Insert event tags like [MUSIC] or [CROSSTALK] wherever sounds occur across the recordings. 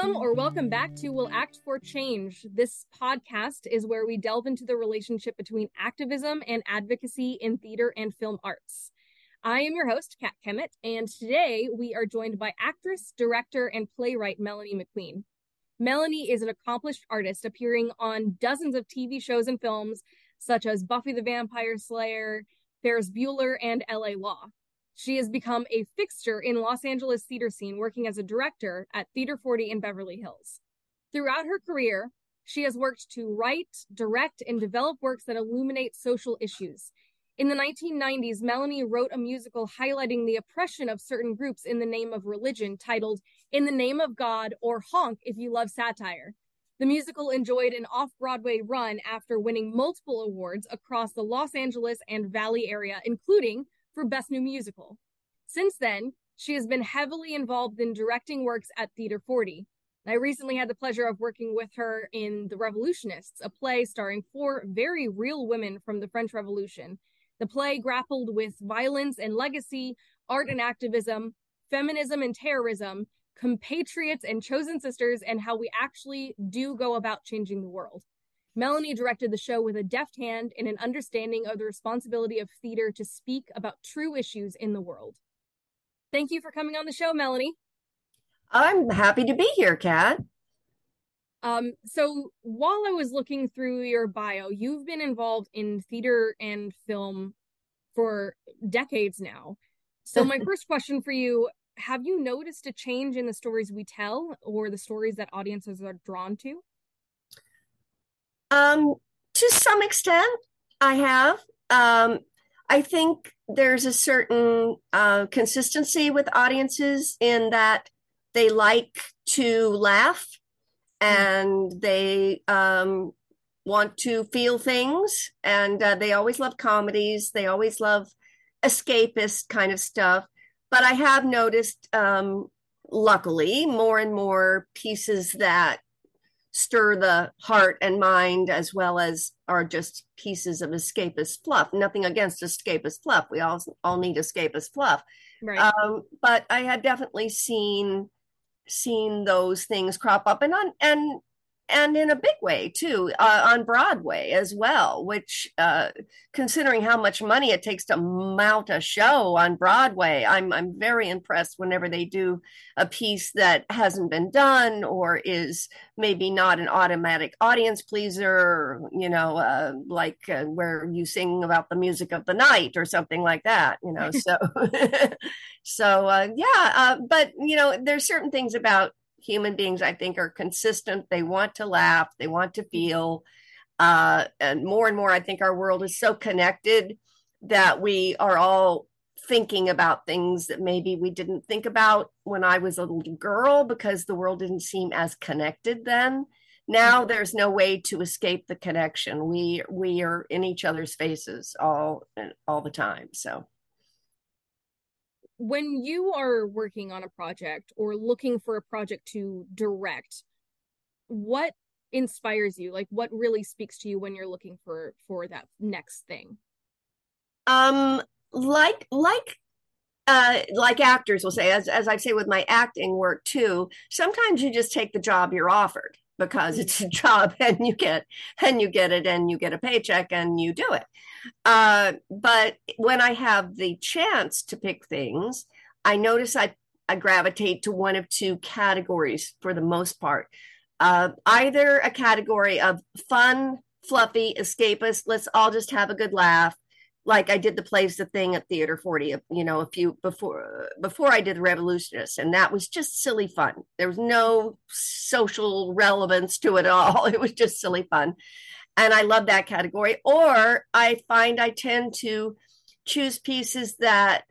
Welcome or welcome back to Will Act for Change. This podcast is where we delve into the relationship between activism and advocacy in theater and film arts. I am your host, Kat Kemet, and today we are joined by actress, director, and playwright Melanie MacQueen. Melanie is an accomplished artist appearing on dozens of TV shows and films, such as Buffy the Vampire Slayer, Ferris Bueller, and LA Law. She has become a fixture in Los Angeles theater scene, working as a director at Theater 40 in Beverly Hills. Throughout her career, she has worked to write, direct, and develop works that illuminate social issues. In the 1990s, Melanie wrote a musical highlighting the oppression of certain groups in the name of religion titled In the Name of God or Honk if you love satire. The musical enjoyed an off Broadway run after winning multiple awards across the Los Angeles and Valley area, including for Best New Musical. Since then, she has been heavily involved in directing works at Theater 40. I recently had the pleasure of working with her in The Revolutionists, a play starring four very real women from the French Revolution. The play grappled with violence and legacy, art and activism, feminism and terrorism, compatriots and chosen sisters, and how we actually do go about changing the world. Melanie directed the show with a deft hand and an understanding of the responsibility of theater to speak about true issues in the world. Thank you for coming on the show, Melanie. I'm happy to be here, Kat. Um, so while I was looking through your bio, you've been involved in theater and film for decades now. So my [LAUGHS] first question for you, have you noticed a change in the stories we tell or the stories that audiences are drawn to? Um, to some extent, I have. Um, I think there's a certain uh, consistency with audiences in that they like to laugh and they um, want to feel things, and uh, they always love comedies. They always love escapist kind of stuff. But I have noticed, um, luckily, more and more pieces that stir the heart and mind as well as are just pieces of escapist fluff. Nothing against escapist fluff. We all all need escapist fluff. Right. um, but i had definitely seen seen those things crop up. And on and and in a big way too uh, on broadway as well which uh, considering how much money it takes to mount a show on broadway i'm i'm very impressed whenever they do a piece that hasn't been done or is maybe not an automatic audience pleaser you know uh, like uh, where you sing about the music of the night or something like that you know so [LAUGHS] so uh, yeah uh, but you know there's certain things about human beings i think are consistent. They want to laugh. They want to feel uh, and more and more i think our world is so connected that we are all thinking about things that maybe we didn't think about when i was a little girl because the world didn't seem as connected then. Now mm-hmm. there's no way to escape the connection. We we are in each other's faces all all the time so when you are working on a project or looking for a project to direct what inspires you? Like what really speaks to you when you're looking for for that next thing? Um like like uh like actors will say as as i say with my acting work too sometimes you just take the job you're offered because it's a [LAUGHS] job and you get and you get it and you get a paycheck and you do it. Uh, but when i have the chance to pick things i notice i i gravitate to one of two categories for the most part. Uh, either a category of fun fluffy escapist let's all just have a good laugh like I did the plays the thing at Theater 40, you know, a few before before I did the Revolutionists, and that was just silly fun. There was no social relevance to it all. [LAUGHS] It was just silly fun. And I love that category. Or I find I tend to choose pieces that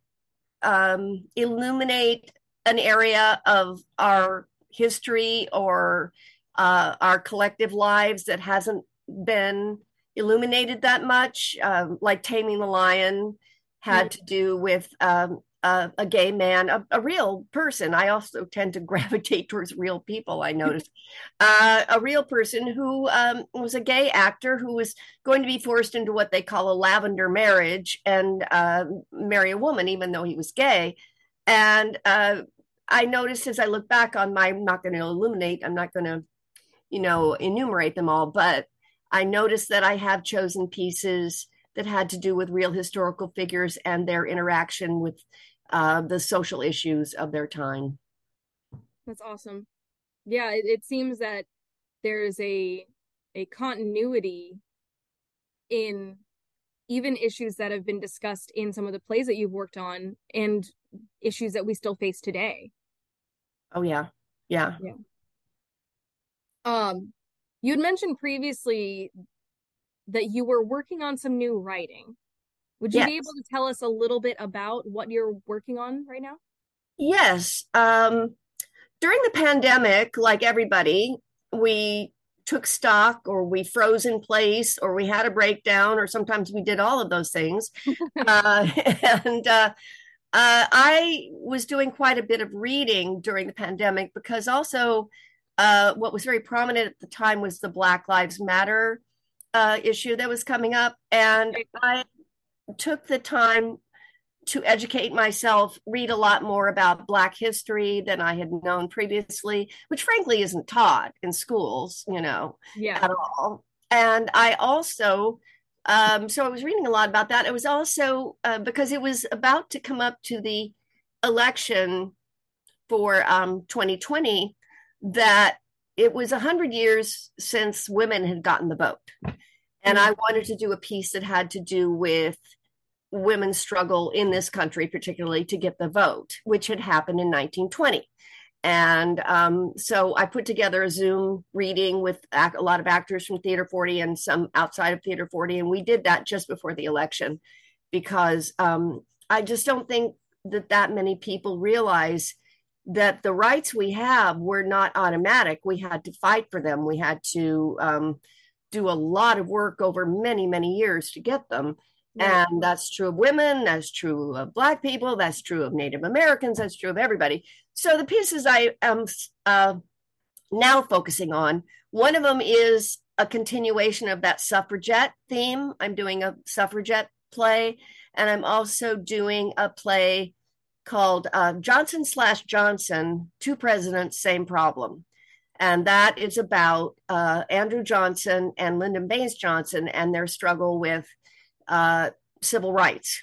um, illuminate an area of our history or uh, our collective lives that hasn't been illuminated that much. Um, like Taming the Lion had mm-hmm. to do with um, a, a, gay man, a, a, real person. I also tend to [LAUGHS] gravitate towards real people, I noticed. [LAUGHS] uh, a real person who um, was a gay actor who was going to be forced into what they call a lavender marriage and uh, marry a woman, even though he was gay. And uh, I noticed as I look back on my, I'm not going to illuminate, I'm not going to, you know, enumerate them all, but I noticed that I have chosen pieces that had to do with real historical figures and their interaction with uh, the social issues of their time. That's awesome. Yeah, it, it seems that there's a a continuity in even issues that have been discussed in some of the plays that you've worked on and issues that we still face today. Oh yeah. Yeah. Yeah. Um you had mentioned previously that you were working on some new writing. Would you yes. be able to tell us a little bit about what you're working on right now? Yes. Um during the pandemic, like everybody, we took stock or we froze in place or we had a breakdown or sometimes we did all of those things. [LAUGHS] uh, [LAUGHS] and uh, uh, I was doing quite a bit of reading during the pandemic because also uh, what was very prominent at the time was the Black Lives Matter uh, issue that was coming up. And I took the time to educate myself, read a lot more about Black history than I had known previously, which frankly isn't taught in schools, you know, yeah. at all. And I also, um, so I was reading a lot about that. It was also uh, because it was about to come up to the election for um, 2020 that it was 100 years since women had gotten the vote. And. I wanted to do a piece that had to do with women's struggle in this country, particularly to get the vote, which had happened in 1920. And um, so I put together a Zoom reading with a lot of actors from Theater 40 and some outside of Theater 40. And we did that just before the election because um, I just don't think that that many people realize that the rights we have were not automatic. We had to fight for them. We had to um, do a lot of work over many, many years to get them. And that's true of women, that's true of Black people, that's true of Native Americans, that's true of everybody. So the pieces I am uh, now focusing on, one of them is a continuation of that suffragette theme. I'm doing a suffragette play, and I'm also doing a play called uh, Johnson slash Johnson, Two Presidents, Same Problem. And that is about uh, Andrew Johnson and Lyndon Baines Johnson and their struggle with uh, civil rights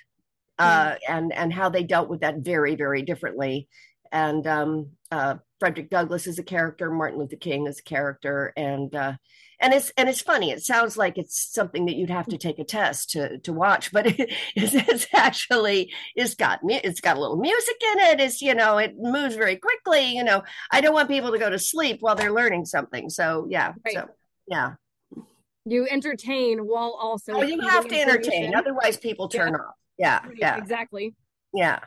uh, mm. and and how they dealt with that very very differently. And um, uh, Frederick Douglass is a character, Martin Luther King is a character, and uh, and it's and it's funny. It sounds like it's something that you'd have to take a test to to watch, but [LAUGHS] it, it's, it's actually it's got it's got a little music in it. It's you know it moves very quickly. You know I don't want people to go to sleep while they're learning something. So yeah, right. so yeah you entertain while also oh, you have to entertain otherwise people turn yeah. off yeah yeah exactly yeah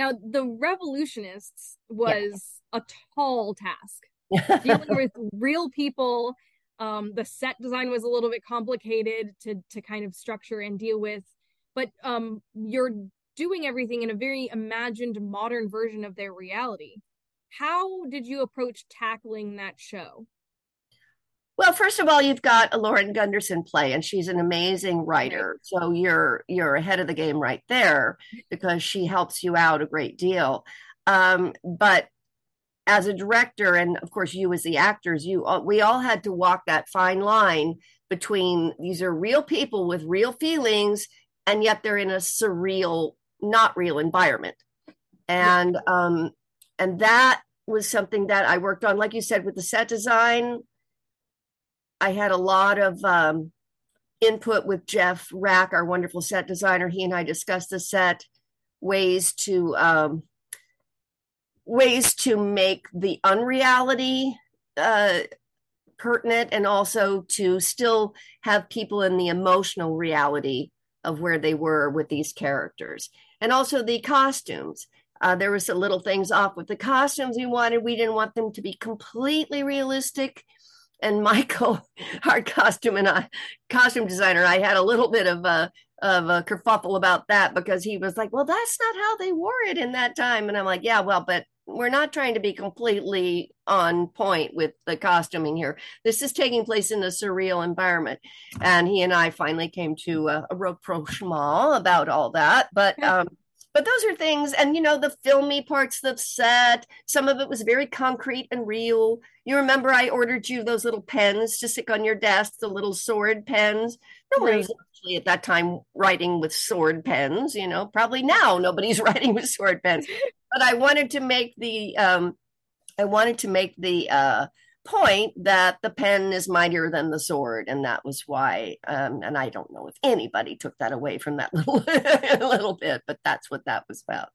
now the revolutionists was yeah. a tall task. [LAUGHS] Dealing with real people um, the set design was a little bit complicated to to kind of structure and deal with but um, you're doing everything in a very imagined modern version of their reality. How did you approach tackling that show well, first of all, you've got a Lauren Gunderson play, and she's an amazing writer. So you're you're ahead of the game right there because she helps you out a great deal. Um, but as a director, and of course you as the actors, you all, we all had to walk that fine line between these are real people with real feelings, and yet they're in a surreal, not real environment, and um, and that was something that I worked on, like you said, with the set design I had a lot of um, input with Jeff Rack, our wonderful set designer. He and I discussed the set ways to um, ways to make the unreality uh, pertinent and also to still have people in the emotional reality of where they were with these characters. And also the costumes. Uh, there was some little things off with the costumes we wanted. We didn't want them to be completely realistic and Michael, [LAUGHS] our costume and I, costume designer, I had a little bit of a of a kerfuffle about that because he was like, "Well, that's not how they wore it in that time," and I'm like, "Yeah, well, but we're not trying to be completely on point with the costuming here. This is taking place in a surreal environment." And he and I finally came to a, a rapprochement about all that, but um, but those are things and you know the filmy parts of the set some of it was very concrete and real. You remember i ordered you those little pens to stick on your desk the little sword pens? No one was actually at that time writing with sword pens you know probably now nobody's [LAUGHS] writing with sword pens. But i wanted to make the um i wanted to make the uh point that the pen is mightier than the sword and that was why um, and i don't know if anybody took that away from that [LAUGHS] little little bit but that's what that was about.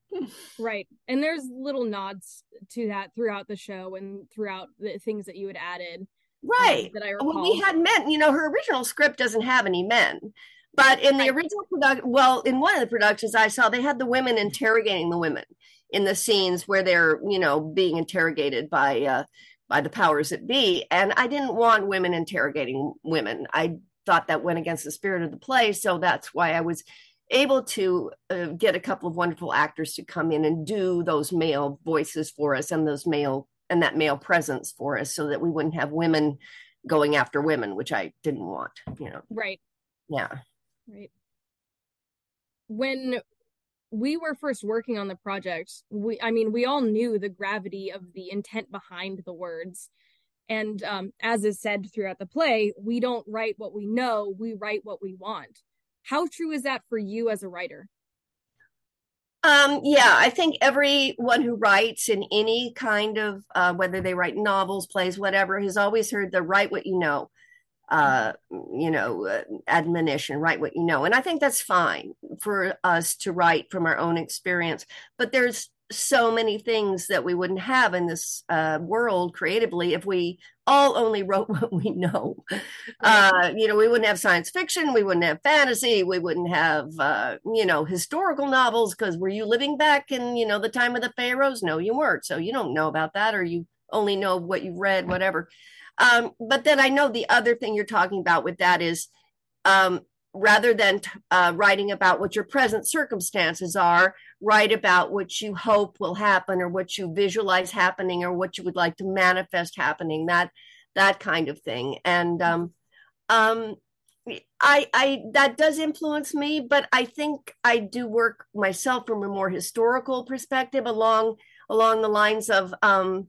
Right. And there's little nods to that throughout the show and throughout the things that you had added um, right. um, that i recall. Well, we had men you know her original script doesn't have any men but in the original production well in one of the productions i saw they had the women interrogating the women in the scenes where they're you know being interrogated by uh, by the powers that be. And I didn't want women interrogating women. I thought that went against the spirit of the play. So that's why I was able to uh, get a couple of wonderful actors to come in and do those male voices for us and those male and that male presence for us so that we wouldn't have women going after women which i didn't want you know right yeah right when we were first working on the project, we I mean, we all knew the gravity of the intent behind the words. And um, as is said throughout the play, we don't write what we know, we write what we want. How true is that for you as a writer? Um, yeah, I think everyone who writes in any kind of, uh, whether they write novels, plays, whatever, has always heard the write what you know uh, you know, uh, admonition, write what you know. And I think that's fine for us to write from our own experience. But there's so many things that we wouldn't have in this uh, world creatively if we all only wrote [LAUGHS] what we know. Uh, you know, we wouldn't have science fiction, we wouldn't have fantasy, we wouldn't have, uh, you know, historical novels because were you living back in, you know, the time of the pharaohs? No, you weren't. So you don't know about that, or you only know what you've read, whatever. Um, but then I know the other thing you're talking about with that is um, rather than uh, writing about what your present circumstances are, write about what you hope will happen or what you visualize happening or what you would like to manifest happening. That that kind of thing. And um, um, I, I that does influence me, but I think I do work myself from a more historical perspective along along the lines of um,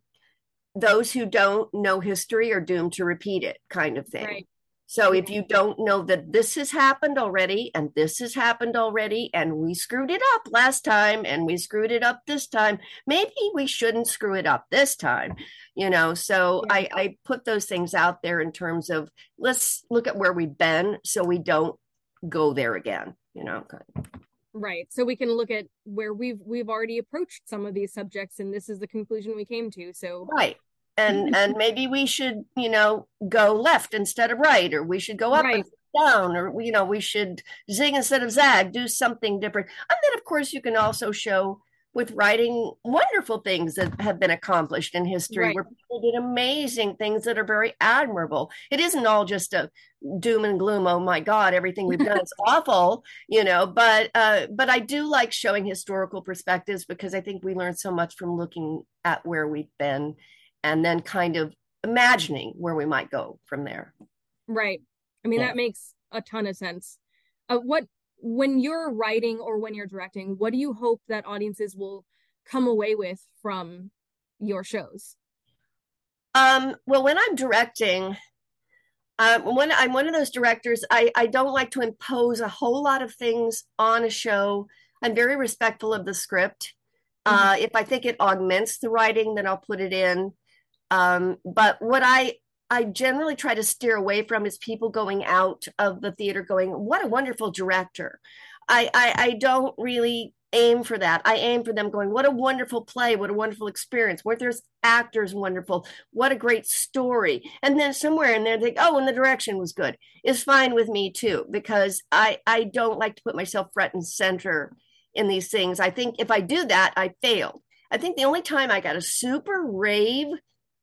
those who don't know history are doomed to repeat it kind of thing. Right. so if you don't know that this has happened already and this has happened already and we screwed it up last time and we screwed it up this time maybe we shouldn't screw it up this time you know? So yeah. I, I put those things out there in terms of let's look at where we've been so we don't go there again you know? Right. So we can look at where we've we've already approached some of these subjects and this is the conclusion we came to. So right and [LAUGHS] and maybe we should you know go left instead of right or we should go up right. and down or you know we should zig instead of zag do something different and then of course you can also show with writing wonderful things that have been accomplished in history right. where people did amazing things that are very admirable it isn't all just a doom and gloom oh my god everything we've done is [LAUGHS] awful you know but uh but i do like showing historical perspectives because i think we learn so much from looking at where we've been and then kind of imagining where we might go from there. Right. I mean, yeah. that makes a ton of sense. Uh, what, when you're writing or when you're directing, what do you hope that audiences will come away with from your shows? Um, well, when I'm directing, um, when I'm one of those directors, I, I don't like to impose a whole lot of things on a show. I'm very respectful of the script. Mm-hmm. Uh, if I think it augments the writing, then I'll put it in. Um, but what I I generally try to steer away from is people going out of the theater going, "What a wonderful director." I, I, I don't really aim for that. I aim for them going, "What a wonderful play! What a wonderful experience! Where there's actors wonderful! What a great story!" And then somewhere in there, they go, "Oh, and the direction was good." Is fine with me too because I I don't like to put myself front and center in these things. I think if I do that, I failed. I think the only time I got a super rave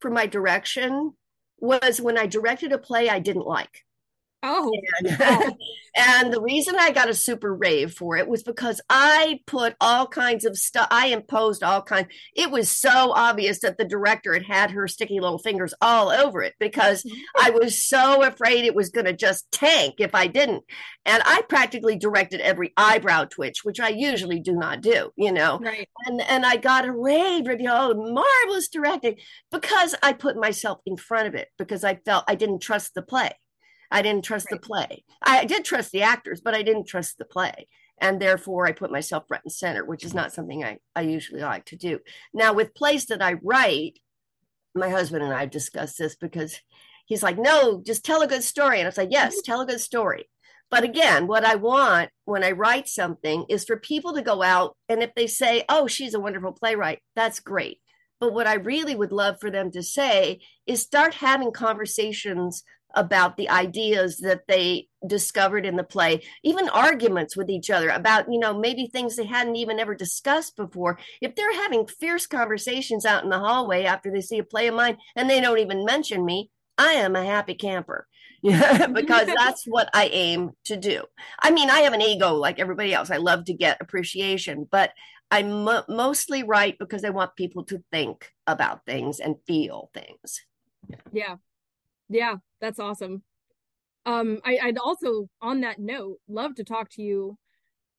for my direction was when I directed a play I didn't like. Oh. And, [LAUGHS] and, the reason I got a super rave for it was because I put all kinds of stuff, I imposed all kinds. It was so obvious that the director had had her sticky little fingers all over it because mm-hmm. I was so afraid it was going to just tank if I didn't. And I practically directed every eyebrow twitch, which I usually do not do, you know. Right. And and I got a rave review, oh, marvelous directing, because I put myself in front of it because I felt I didn't trust the play. I didn't trust right. the play. I did trust the actors, but I didn't trust the play. And therefore, I put myself front and center, which is not something I, I usually like to do. Now, with plays that I write, my husband and I have discussed this because he's like, no, just tell a good story. And I was like, yes, tell a good story. But again, what I want when I write something is for people to go out and if they say, oh, she's a wonderful playwright, that's great. But what I really would love for them to say is start having conversations about the ideas that they discovered in the play even arguments with each other about you know maybe things they hadn't even ever discussed before. If they're having fierce conversations out in the hallway after they see a play of mine and they don't even mention me i am a happy camper [LAUGHS] because that's what i aim to do. I mean i have an ego like everybody else. I love to get appreciation but i mo- mostly write because i want people to think about things and feel things yeah yeah, that's awesome. Um, I, I'd also, on that note, love to talk to you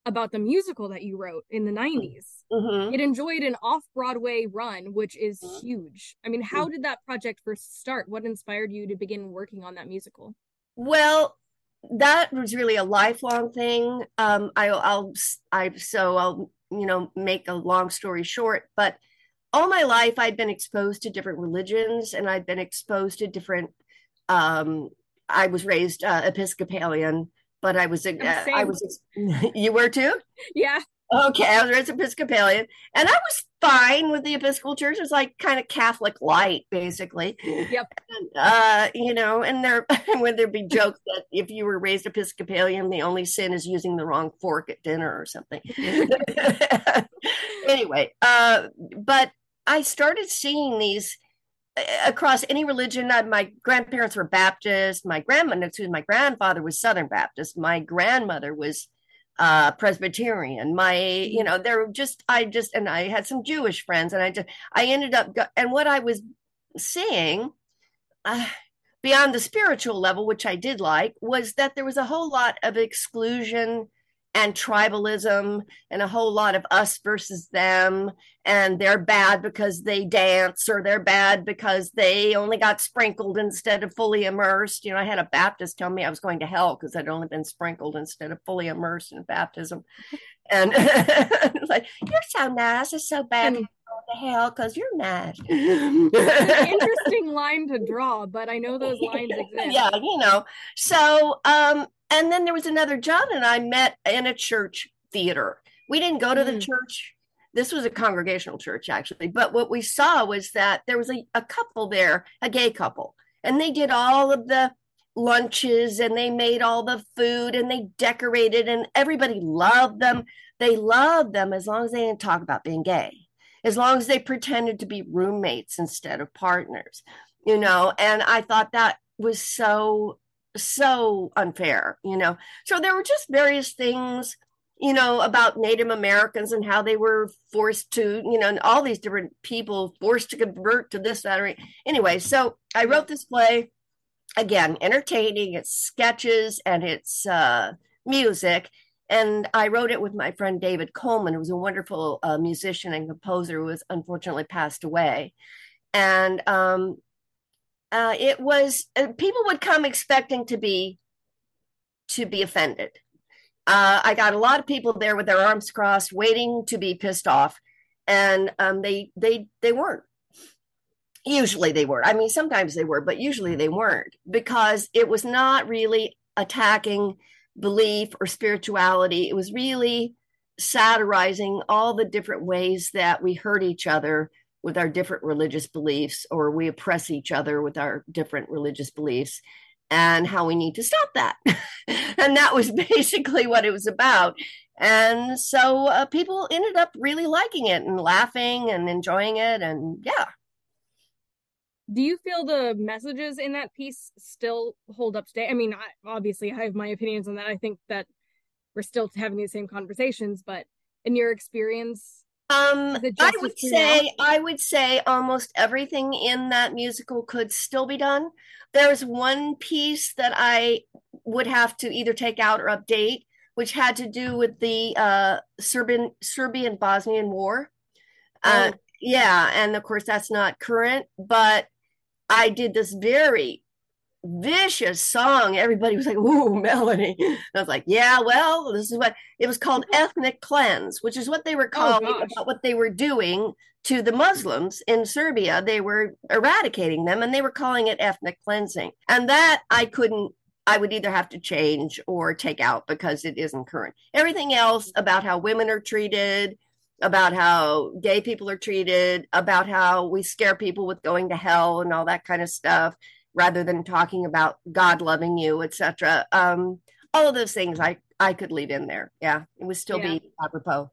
about the musical that you wrote in the 90s. Mm-hmm. It enjoyed an off Broadway run, which is mm-hmm. huge. I mean, how mm-hmm. did that project first start? What inspired you to begin working on that musical? Well, that was really a lifelong thing. Um, I, I'll, I, so I'll, you know, make a long story short, but all my life I'd been exposed to different religions and I'd been exposed to different um, I was raised uh, Episcopalian, but I was uh, I was [LAUGHS] you were too. Yeah. Okay, I was raised Episcopalian, and I was fine with the Episcopal Church. It was like kind of Catholic light, basically. Yep. And, uh, you know, and there [LAUGHS] would there be jokes that if you were raised Episcopalian, the only sin is using the wrong fork at dinner or something. [LAUGHS] anyway, uh, but I started seeing these across any religion. Uh, my grandparents were Baptist. My grandmother, excuse my grandfather was Southern Baptist. My grandmother was uh, Presbyterian. My, you know, there were just I just and I had some Jewish friends, and I just I ended up and what I was seeing. Uh, beyond the spiritual level, which I did like, was that there was a whole lot of exclusion and tribalism and a whole lot of us versus them. And they're bad because they dance or they're bad because they only got sprinkled instead of fully immersed. You know i had a baptist tell me i was going to hell because i'd only been sprinkled instead of fully immersed in baptism. And [LAUGHS] like you're so nice. It's so bad. Mm. To hell because you're [LAUGHS] nice interesting [LAUGHS] line to draw but i know those lines exist yeah you know so um and then there was another John and I met in a church theater. We didn't go to mm. the church. This was a congregational church, actually. But what we saw was that there was a, a couple there, a gay couple, and they did all of the lunches and they made all the food and they decorated, and everybody loved them. They loved them as long as they didn't talk about being gay, as long as they pretended to be roommates instead of partners, you know. And I thought that was so so unfair, you know. So there were just various things, you know, about Native Americans and how they were forced to, you know, all these different people forced to convert to this, that, or anyway. So I wrote this play again, entertaining. It's sketches and it's uh, music. And I wrote it with my friend David Coleman, who was a wonderful uh, musician and composer who was unfortunately passed away. And um, uh, it was uh, people would come expecting to be to be offended. Uh, I got a lot of people there with their arms crossed, waiting to be pissed off, and um, they they they weren't. Usually they were. I mean, sometimes they were, but usually they weren't because it was not really attacking belief or spirituality. It was really satirizing all the different ways that we hurt each other with our different religious beliefs or we oppress each other with our different religious beliefs and how we need to stop that. [LAUGHS] and that was [LAUGHS] basically what it was about. And so uh, people ended up really liking it and laughing and enjoying it. And yeah. Do you feel the messages in that piece still hold up today? I mean, I, obviously, I have my opinions on that. I think that we're still having the same conversations, but in your experience, um, I would say now? I would say almost everything in that musical could still be done. There's one piece that I would have to either take out or update, which had to do with the uh, Serbian Serbian Bosnian War. Uh, oh. Uh, yeah, and of course that's not current, but I did this very vicious song. Everybody was like, "Ooh, Melanie!" And I was like, "Yeah, well, this is what it was called, ethnic cleanse, which is what they were oh, calling oh, about what they were doing to the Muslims in Serbia. They were eradicating them, and they were calling it ethnic cleansing. And that I couldn't. I would either have to change or take out because it isn't current. Everything else about how women are treated, about how gay people are treated, about how we scare people with going to hell and all that kind of stuff, rather than talking about God loving you, etc. Um, all of those things I I could leave in there. Yeah, it would still yeah. be apropos.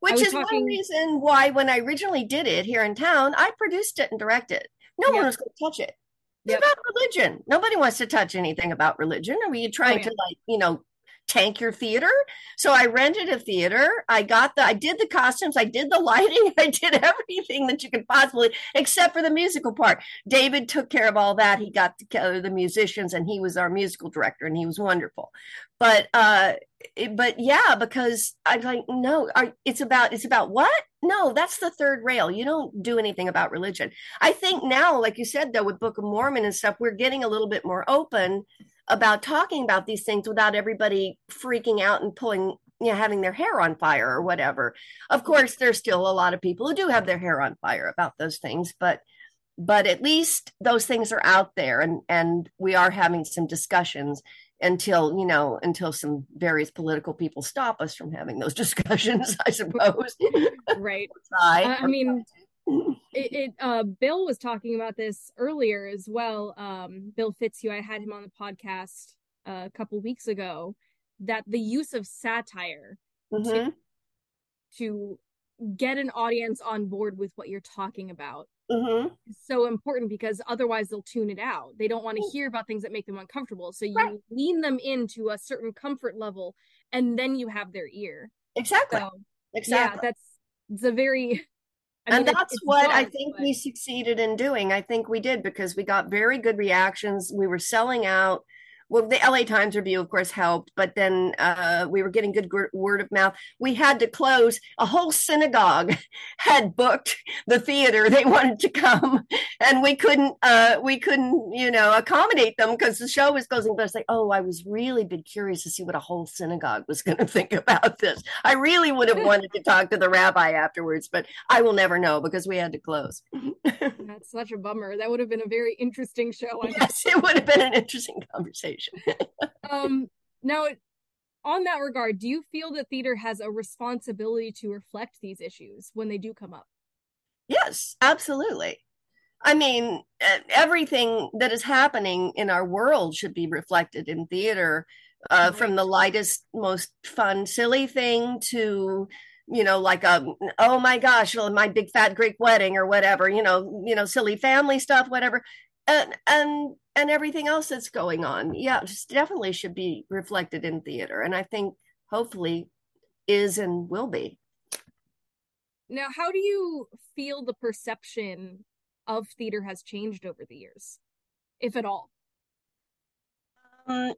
Which is talking... one reason why when I originally did it here in town, I produced it and directed. No yep. one was going to touch it. It's yep. about religion. Nobody wants to touch anything about religion. Are you trying oh, yeah. to like, you know, tank your theater. So I rented a theater. I got the, I did the costumes, I did the [LAUGHS] lighting, I did everything that you could possibly, except for the musical part. David took care of all that. He got together the musicians and he was our musical director and he was wonderful. But, uh, but yeah, because I'm like, no, are, it's about, it's about what? No, that's the third rail. You don't do anything about religion. I think now, like you said, though, with Book of Mormon and stuff, we're getting a little bit more open about talking about these things without everybody freaking out and pulling you know having their hair on fire or whatever. Of course there's still a lot of people who do have their hair on fire about those things but but at least those things are out there and and we are having some discussions until you know until some various political people stop us from having those [LAUGHS] discussions i suppose. [LAUGHS] Right. I mean it, it, uh bill was talking about this earlier as well um bill fitzhugh i had him on the podcast uh, a couple weeks ago that the use of satire mm-hmm. to, to get an audience on board with what you're talking about mm-hmm. is so important because otherwise they'll tune it out they don't want to hear about things that make them uncomfortable so you right. lean them into a certain comfort level and then you have their ear exactly so, exactly yeah that's it's a very I and mean, that's what I think but... we succeeded in doing. I think we did because we got very good reactions. We were selling out well, the LA Times review, of course, helped, but then uh, we were getting good word of mouth. We had to close. A whole synagogue [LAUGHS] had booked the theater; they wanted to come, [LAUGHS] and we couldn't. Uh, we couldn't, you know, accommodate them because the show was closing. But I was like, oh, I was really been curious to see what a whole synagogue was going [LAUGHS] to think about this. I really would have wanted to talk to the rabbi afterwards, but I will never know because we had to close. That's such a bummer. That would have been a very interesting show. I yes, it would have been an interesting conversation [LAUGHS] um, now, on that regard, do you feel that theater has a responsibility to reflect these issues when they do come up? Yes, absolutely. I mean, everything that is happening in our world should be reflected in theater, uh, from the lightest, most fun, silly thing to you know like a um, oh my gosh my big fat greek wedding or whatever you know you know silly family stuff whatever and and and everything else that's going on yeah just definitely should be reflected in theater and i think hopefully is and will be. Now how do you feel the perception of theater has changed over the years if at all? Um,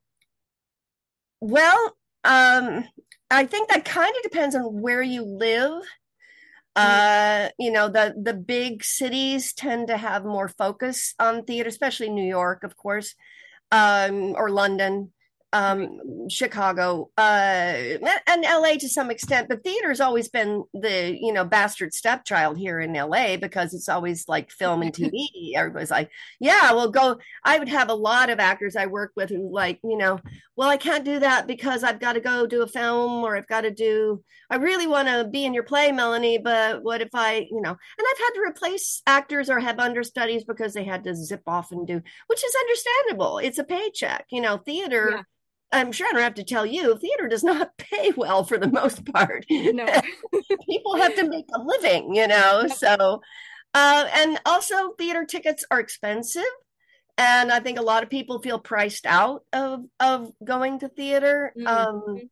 well um i think that kind of depends on where you live uh you know the the big cities tend to have more focus on theater especially new york of course um or london um, Chicago, uh, and LA to some extent. But theater's always been the you know bastard stepchild here in LA because it's always like film and TV. [LAUGHS] Everybody's like, yeah, well, go. I would have a lot of actors I work with who like, you know, well, I can't do that because I've got to go do a film or I've got to do. I really want to be in your play, Melanie, but what if I, you know? And I've had to replace actors or have understudies because they had to zip off and do, which is understandable. It's a paycheck, you know. Theater. Yeah I'm sure I don't have to tell you, theater does not [LAUGHS] pay well for the most part. No. [LAUGHS] People have to make a living, you know. So Uh, and also, theater tickets are expensive, and I think a lot of people feel priced out of of going to theater. Mm-hmm. Um,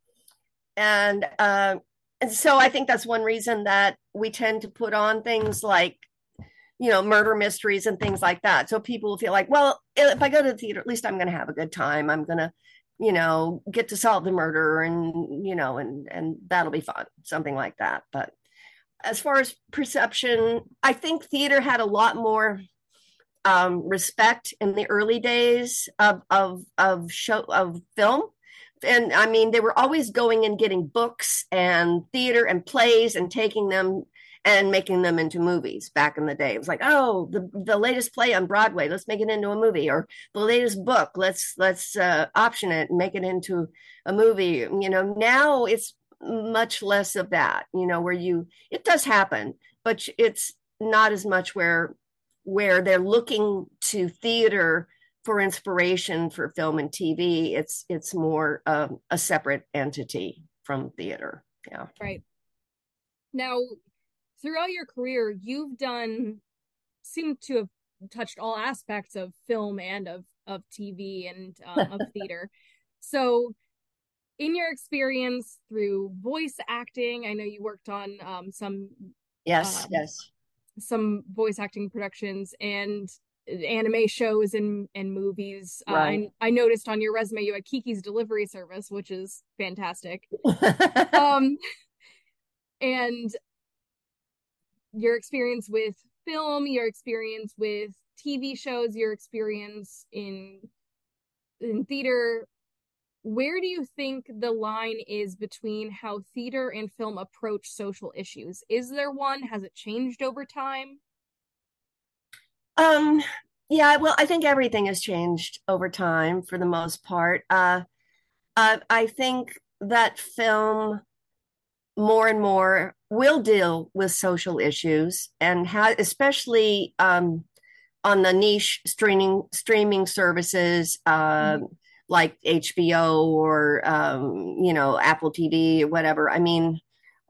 and uh, and so I think that's one reason that we tend to put on things like you know murder mysteries and things like that so people feel like well if i go to the theater at least i'm going to have a good time i'm going to you know get to solve the murder and you know and and that'll be fun something like that. But as far as perception i think theater had a lot more um, respect in the early days of of of show of film. And i mean they were always going and getting books and theater and plays and taking them and making them into movies back in the day. It was like, oh, the the latest play on Broadway, let's make it into a movie, or the latest book, let's let's uh, option it and make it into a movie. You know, now it's much less of that. You know, where you it does happen, but it's not as much where where they're looking to theater for inspiration for film and TV. It's it's more um, a separate entity from theater. Yeah. Right. Now, throughout your career, you've done seem to have touched all aspects of film and of of TV and um, of [LAUGHS] theater. So, in your experience through voice acting, I know you worked on um, some yes, um, yes, some voice acting productions and anime shows and and movies. Right. Uh, I, I noticed on your resume you had Kiki's Delivery Service, which is fantastic. [LAUGHS] um, and your experience with film, your experience with TV shows, your experience in in theater, where do you think the line is between how theater and film approach social issues? Is there one? Has it changed over time? Um yeah, well, I think everything has changed over time for the most part. Uh, uh I think that film more and more will deal with social issues and ha- especially um, on the niche streaming streaming services uh, mm-hmm. like HBO or um, you know Apple TV or whatever. I mean,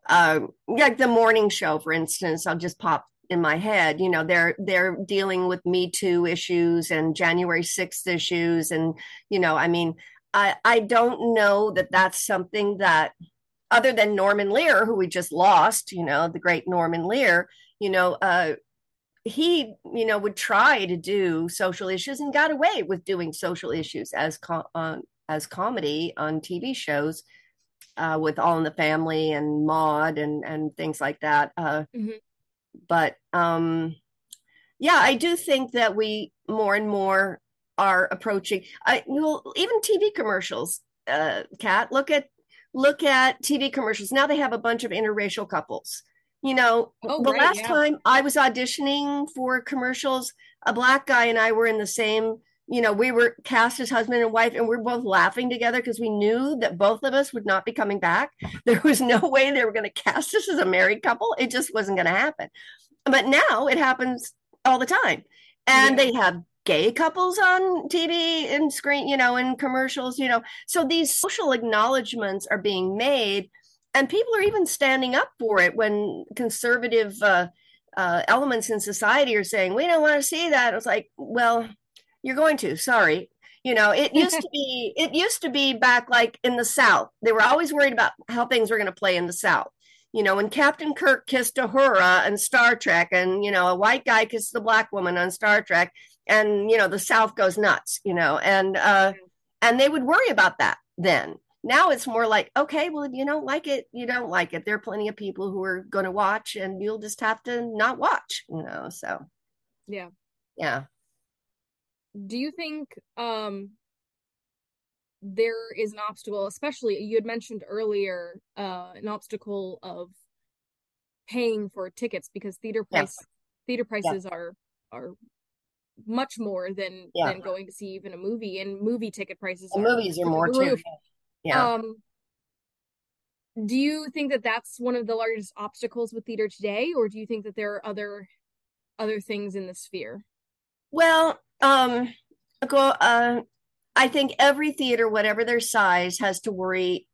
uh, like the morning show, for instance, I'll just pop in my head. You know, they're they're dealing with Me Too issues and January sixth issues, and you know, I mean, I I don't know that that's something that other than Norman Lear, who we just lost, you know, the great Norman Lear, you know, uh, he, you know, would try to do social issues and got away with doing social issues as com- as comedy on TV shows uh, with All in the Family and Maude and and things like that. Uh, mm-hmm. But um, yeah, I do think that we more and more are approaching. I well, even TV commercials. Uh, Kat, look at look at TV commercials. Now they have a bunch of interracial couples. You know, oh, the right, last yeah. time I was auditioning for commercials, a black guy and I were in the same, you know, we were cast as husband and wife, and we are both laughing together because we knew that both of us would not be coming back. [LAUGHS] There was no way they were going to cast us as a married couple. It just wasn't going to happen. But now it happens all the time. And yeah. they have gay couples on TV and screen, you know, in commercials, you know. So these social acknowledgments are being made, and people are even standing up for it when conservative uh, uh, elements in society are saying, we don't want to see that. It's like, well, you're going to, sorry. You know, it used to be, [LAUGHS] it used to be back like in the South. They were always worried about how things were going to play in the South you know, when Captain Kirk kissed Uhura in Star Trek, and you know, a white guy kissed the black woman on Star Trek, and you know the south goes nuts you know and uh and they would worry about that then. Now it's more like okay well if you don't like it you don't like it. There are plenty of people who are going to watch and you'll just have to not watch you know so. Yeah. Yeah. Do you think um there is an obstacle especially you had mentioned earlier uh an obstacle of paying for tickets because theater price theater prices yeah. are are much more than yeah. than going to see even a movie and movie ticket prices are, movies are more too yeah. Um do you think that that's one of the largest obstacles with theater today or do you think that there are other other things in the sphere? Well um uh, i think every theater whatever their size has to worry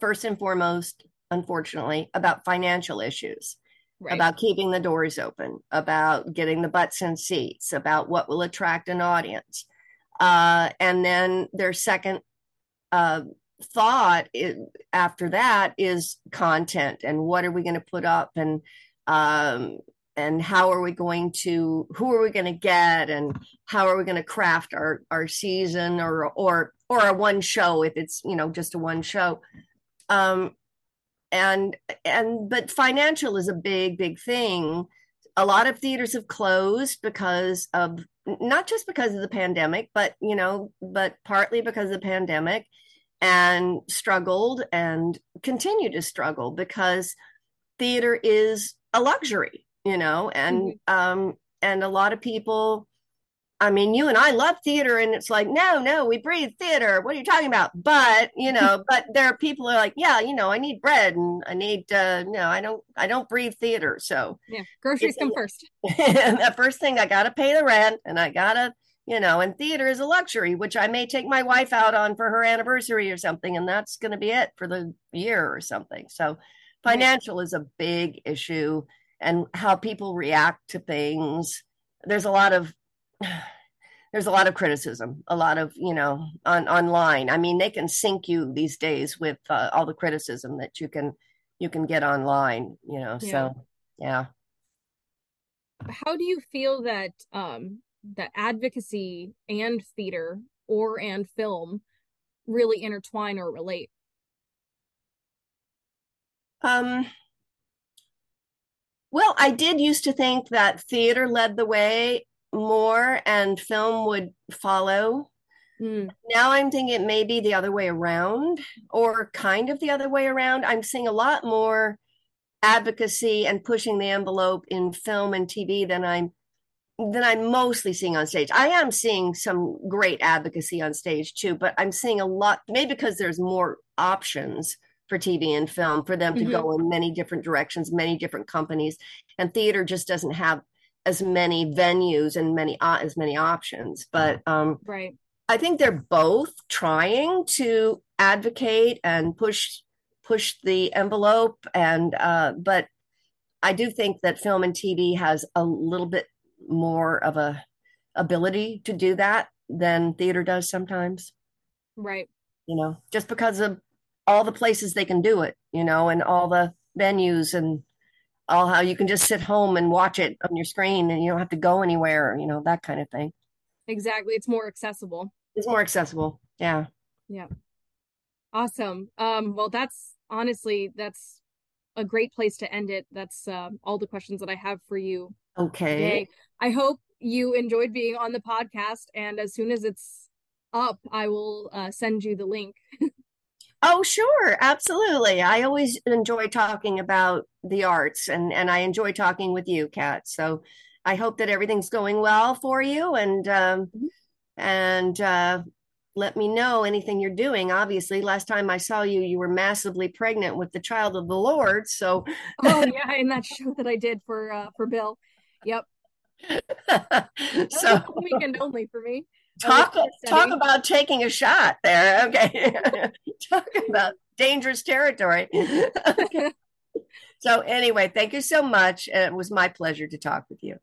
first and foremost unfortunately about financial issues right. about keeping the doors open, about getting the butts in seats, about what will attract an audience. Uh, and then their second uh, thought it, after that is content and what are we going to put up and um, and how are we going to who are we going to get and how are we going to craft our our season or or or a one show if it's you know just a one show um and and but financial is a big big thing a lot of theaters have closed because of not just because of the pandemic but you know but partly because of the pandemic and struggled and continue to struggle because theater is a luxury you know and mm-hmm. um and a lot of people I mean, you and I love theater, and it's like, no, no, we breathe theater. What are you talking about? But you know, [LAUGHS] but there are people who are like, yeah, you know, I need bread, and I need, uh, no, I don't, I don't breathe theater. So yeah, groceries come [LAUGHS] first. the first thing I got to pay the rent, and I gotta, you know, and theater is a luxury, which I may take my wife out on for her anniversary or something, and that's going to be it for the year or something. So financial is a big issue, and how people react to things. There's a lot of there's a lot of criticism, a lot of you know on online. I mean, they can sink you these days with uh, all the criticism that you can you can get online. You know, yeah. so yeah. How do you feel that um, that advocacy and theater or and film really intertwine or relate? Um. Well, I did used to think that theater led the way more and film would follow. Mm. Now I'm thinking it may be the other way around, or kind of the other way around. I'm seeing a lot more advocacy and pushing the envelope in film and TV than I'm than I'm mostly seeing on stage. I am seeing some great advocacy on stage too, but I'm seeing a lot maybe because there's more options for TV and film for them to mm-hmm. go in many different directions, many different companies, and theater just doesn't have as many venues and many uh, as many options but um right. I think they're both trying to advocate and push push the envelope and uh but i do think that film and tv has a little bit more of a ability to do that than theater does sometimes. Right. You know just because of all the places they can do it you know and all the venues and all how you can just sit home and watch it on your screen and you don't have to go anywhere, you know, that kind of thing. Exactly. It's more accessible. It's more accessible. Yeah. Yeah. Awesome. Um, well, that's honestly, that's a great place to end it. That's uh, all the questions that I have for you. Okay. Today. I hope you enjoyed being on the podcast. And as soon as it's up, I will uh, send you the link. [LAUGHS] Oh, sure, absolutely. I always enjoy talking about the arts, and and I enjoy talking with you, Kat. So I hope that everything's going well for you, and um, mm-hmm. and uh, let me know anything you're doing. Obviously, last time I saw you, you were massively pregnant with the child of the Lord. So, oh [LAUGHS] yeah, in that show that I did for uh, for Bill. Yep. [LAUGHS] so weekend only for me Oh, talk talk about taking a shot there. Okay. [LAUGHS] Talk about dangerous territory. Okay. [LAUGHS] [LAUGHS] so anyway thank you so much. It was my pleasure to talk with you